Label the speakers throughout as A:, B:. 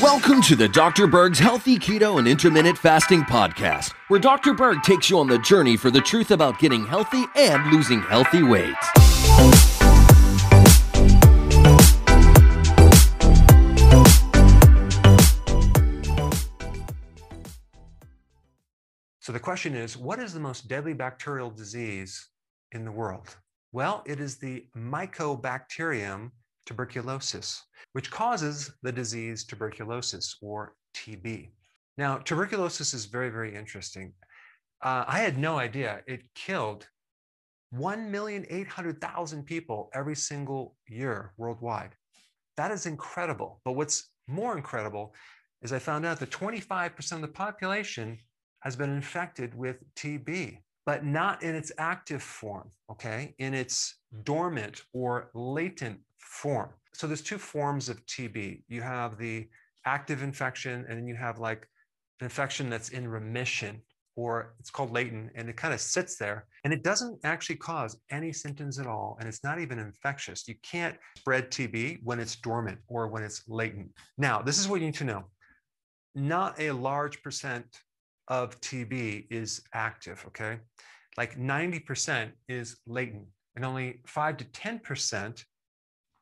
A: Welcome to the Dr. Berg's Healthy Keto and Intermittent Fasting Podcast, where Dr. Berg takes you on the journey for the truth about getting healthy and losing healthy weight.
B: So the question is what is the most deadly bacterial disease in the world? Well, it is the Mycobacterium tuberculosis, which causes the disease tuberculosis or TB. Now, tuberculosis is very, very interesting. Uh, I had no idea it killed 1,800,000 people every single year worldwide. That is incredible. But what's more incredible is I found out that 25% of the population has been infected with TB, but not in its active form, okay? In its mm. dormant or latent form. So there's two forms of TB. You have the active infection, and then you have like an infection that's in remission, or it's called latent, and it kind of sits there, and it doesn't actually cause any symptoms at all, and it's not even infectious. You can't spread TB when it's dormant or when it's latent. Now, this is what you need to know. Not a large percent of TB is active, okay? Like 90% is latent, and only 5 to 10%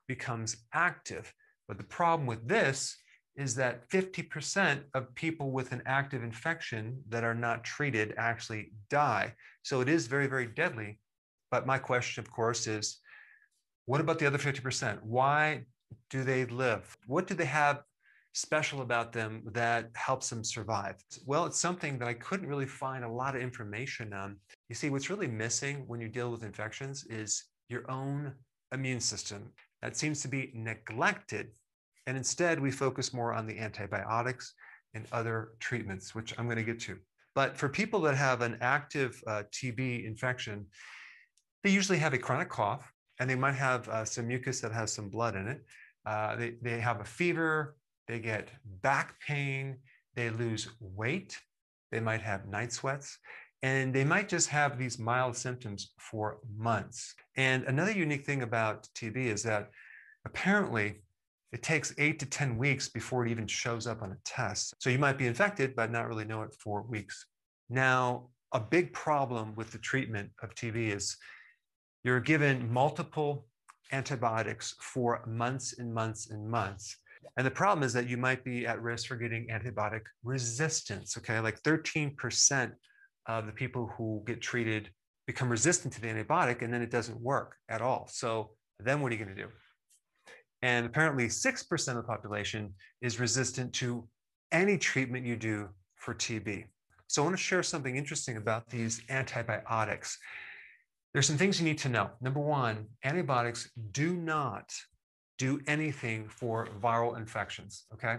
B: becomes active. But the problem with this is that 50% of people with an active infection that are not treated actually die. So it is very, very deadly. But my question, of course, is what about the other 50%? Why do they live? What do they have special about them that helps them survive? Well, it's something that I couldn't really find a lot of information on. You see, what's really missing when you deal with infections is your own immune system that seems to be neglected. And instead, we focus more on the antibiotics and other treatments, which I'm going to get to. But for people that have an active uh, TB infection, they usually have a chronic cough and they might have uh, some mucus that has some blood in it. Uh, they, they have a fever, they get back pain, they lose weight, they might have night sweats, and they might just have these mild symptoms for months. And another unique thing about TB is that apparently it takes eight to 10 weeks before it even shows up on a test. So you might be infected, but not really know it for weeks. Now, a big problem with the treatment of TB is you're given multiple antibiotics for months and months and months. And the problem is that you might be at risk for getting antibiotic resistance. Okay, like 13% of the people who get treated become resistant to the antibiotic and then it doesn't work at all. So then what are you going to do? And apparently 6% of the population is resistant to any treatment you do for TB. So I want to share something interesting about these antibiotics. There's some things you need to know. Number one, antibiotics do not do anything for viral infections, okay?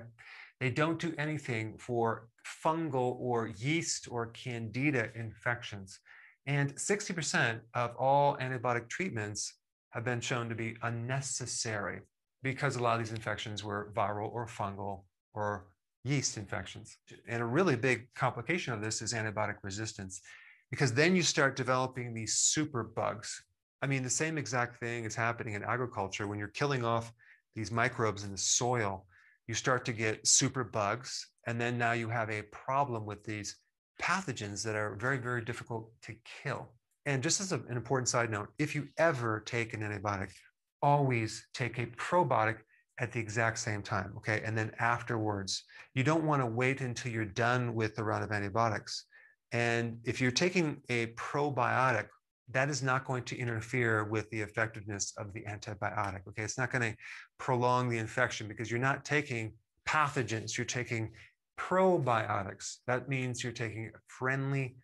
B: They don't do anything for fungal or yeast or candida infections. And 60% of all antibiotic treatments have been shown to be unnecessary because a lot of these infections were viral or fungal or yeast infections. And a really big complication of this is antibiotic resistance, because then you start developing these super bugs. I mean, the same exact thing is happening in agriculture when you're killing off these microbes in the soil you start to get super bugs. And then now you have a problem with these pathogens that are very, very difficult to kill. And just as an important side note, if you ever take an antibiotic, always take a probiotic at the exact same time, okay? And then afterwards, you don't want to wait until you're done with the round of antibiotics. And if you're taking a probiotic that is not going to interfere with the effectiveness of the antibiotic. Okay, it's not going to prolong the infection because you're not taking pathogens, you're taking probiotics. That means you're taking friendly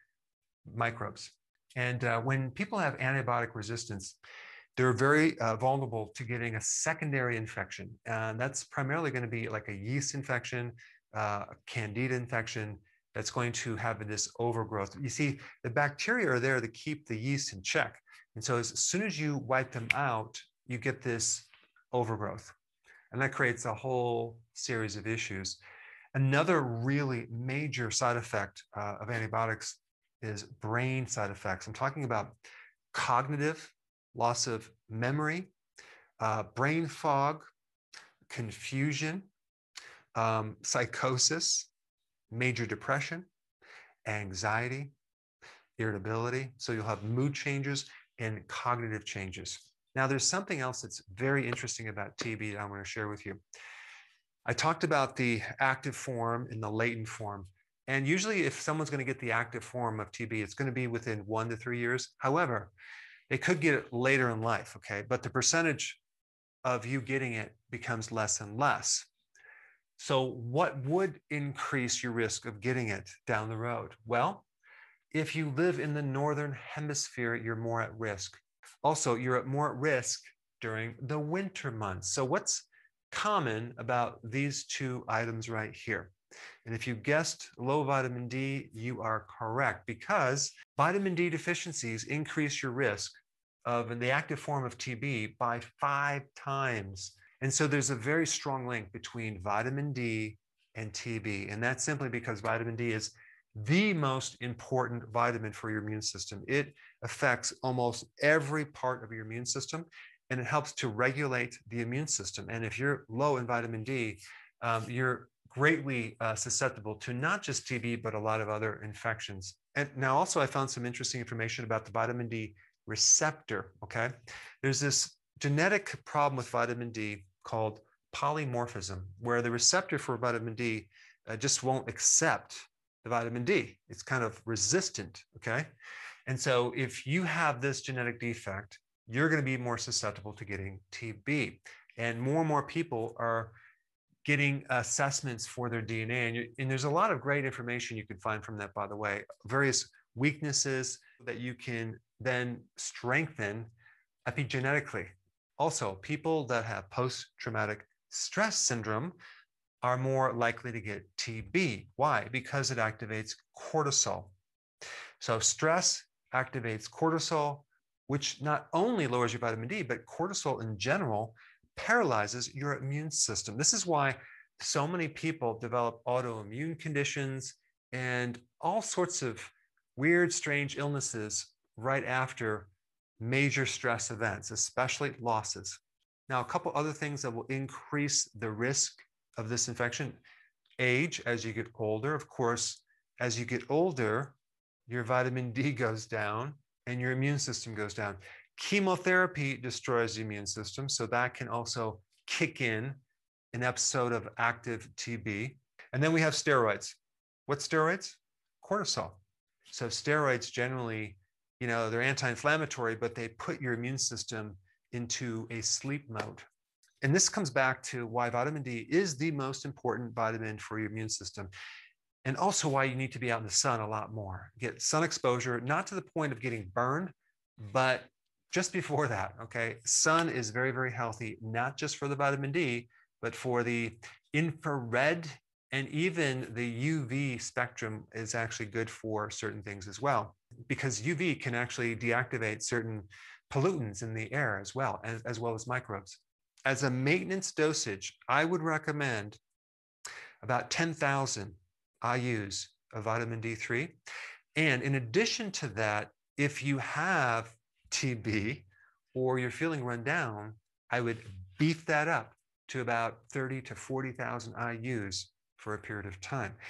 B: microbes. And uh, when people have antibiotic resistance, they're very uh, vulnerable to getting a secondary infection. And that's primarily going to be like a yeast infection, uh, a candida infection, that's going to have this overgrowth. You see, the bacteria are there to keep the yeast in check. And so as soon as you wipe them out, you get this overgrowth. And that creates a whole series of issues. Another really major side effect uh, of antibiotics is brain side effects. I'm talking about cognitive loss of memory, uh, brain fog, confusion, um, psychosis, major depression, anxiety, irritability. So you'll have mood changes and cognitive changes. Now, there's something else that's very interesting about TB that I want to share with you. I talked about the active form and the latent form. And usually, if someone's going to get the active form of TB, it's going to be within one to three years. However, they could get it later in life, okay? But the percentage of you getting it becomes less and less. So, what would increase your risk of getting it down the road? Well, if you live in the northern hemisphere, you're more at risk. Also, you're at more at risk during the winter months. So, what's common about these two items right here? And if you guessed low vitamin D, you are correct because vitamin D deficiencies increase your risk of the active form of TB by five times. And so there's a very strong link between vitamin D and TB. And that's simply because vitamin D is the most important vitamin for your immune system. It affects almost every part of your immune system and it helps to regulate the immune system. And if you're low in vitamin D, um, you're greatly uh, susceptible to not just TB, but a lot of other infections. And now, also, I found some interesting information about the vitamin D receptor. Okay. There's this genetic problem with vitamin D called polymorphism, where the receptor for vitamin D uh, just won't accept the vitamin D. It's kind of resistant. Okay. And so, if you have this genetic defect, you're going to be more susceptible to getting TB. And more and more people are getting assessments for their DNA. And, you, and, there's a lot of great information you can find from that, by the way, various weaknesses that you can then strengthen epigenetically. Also, people that have post traumatic stress syndrome are more likely to get TB. Why? Because it activates cortisol. So, stress activates cortisol, which not only lowers your vitamin D, but cortisol in general paralyzes your immune system. This is why so many people develop autoimmune conditions and all sorts of weird, strange illnesses right after major stress events, especially losses. Now, a couple other things that will increase the risk of this infection age as you get older. Of course, as you get older, your vitamin D goes down and your immune system goes down. Chemotherapy destroys the immune system, so that can also kick in an episode of active TB. And then we have steroids. What steroids? Cortisol. So steroids generally, you know, they're anti-inflammatory, but they put your immune system into a sleep mode. And this comes back to why vitamin D is the most important vitamin for your immune system and also why you need to be out in the sun a lot more. Get sun exposure, not to the point of getting burned, mm. but just before that, okay? Sun is very, very healthy, not just for the vitamin D, but for the infrared and even the UV spectrum is actually good for certain things as well, because UV can actually deactivate certain pollutants in the air as well, as, as well as microbes. As a maintenance dosage, I would recommend about 10,000 IUs of vitamin D3. And in addition to that, if you have TB or you're feeling run down, I would beef that up to about 30 to 40,000 IUs for a period of time.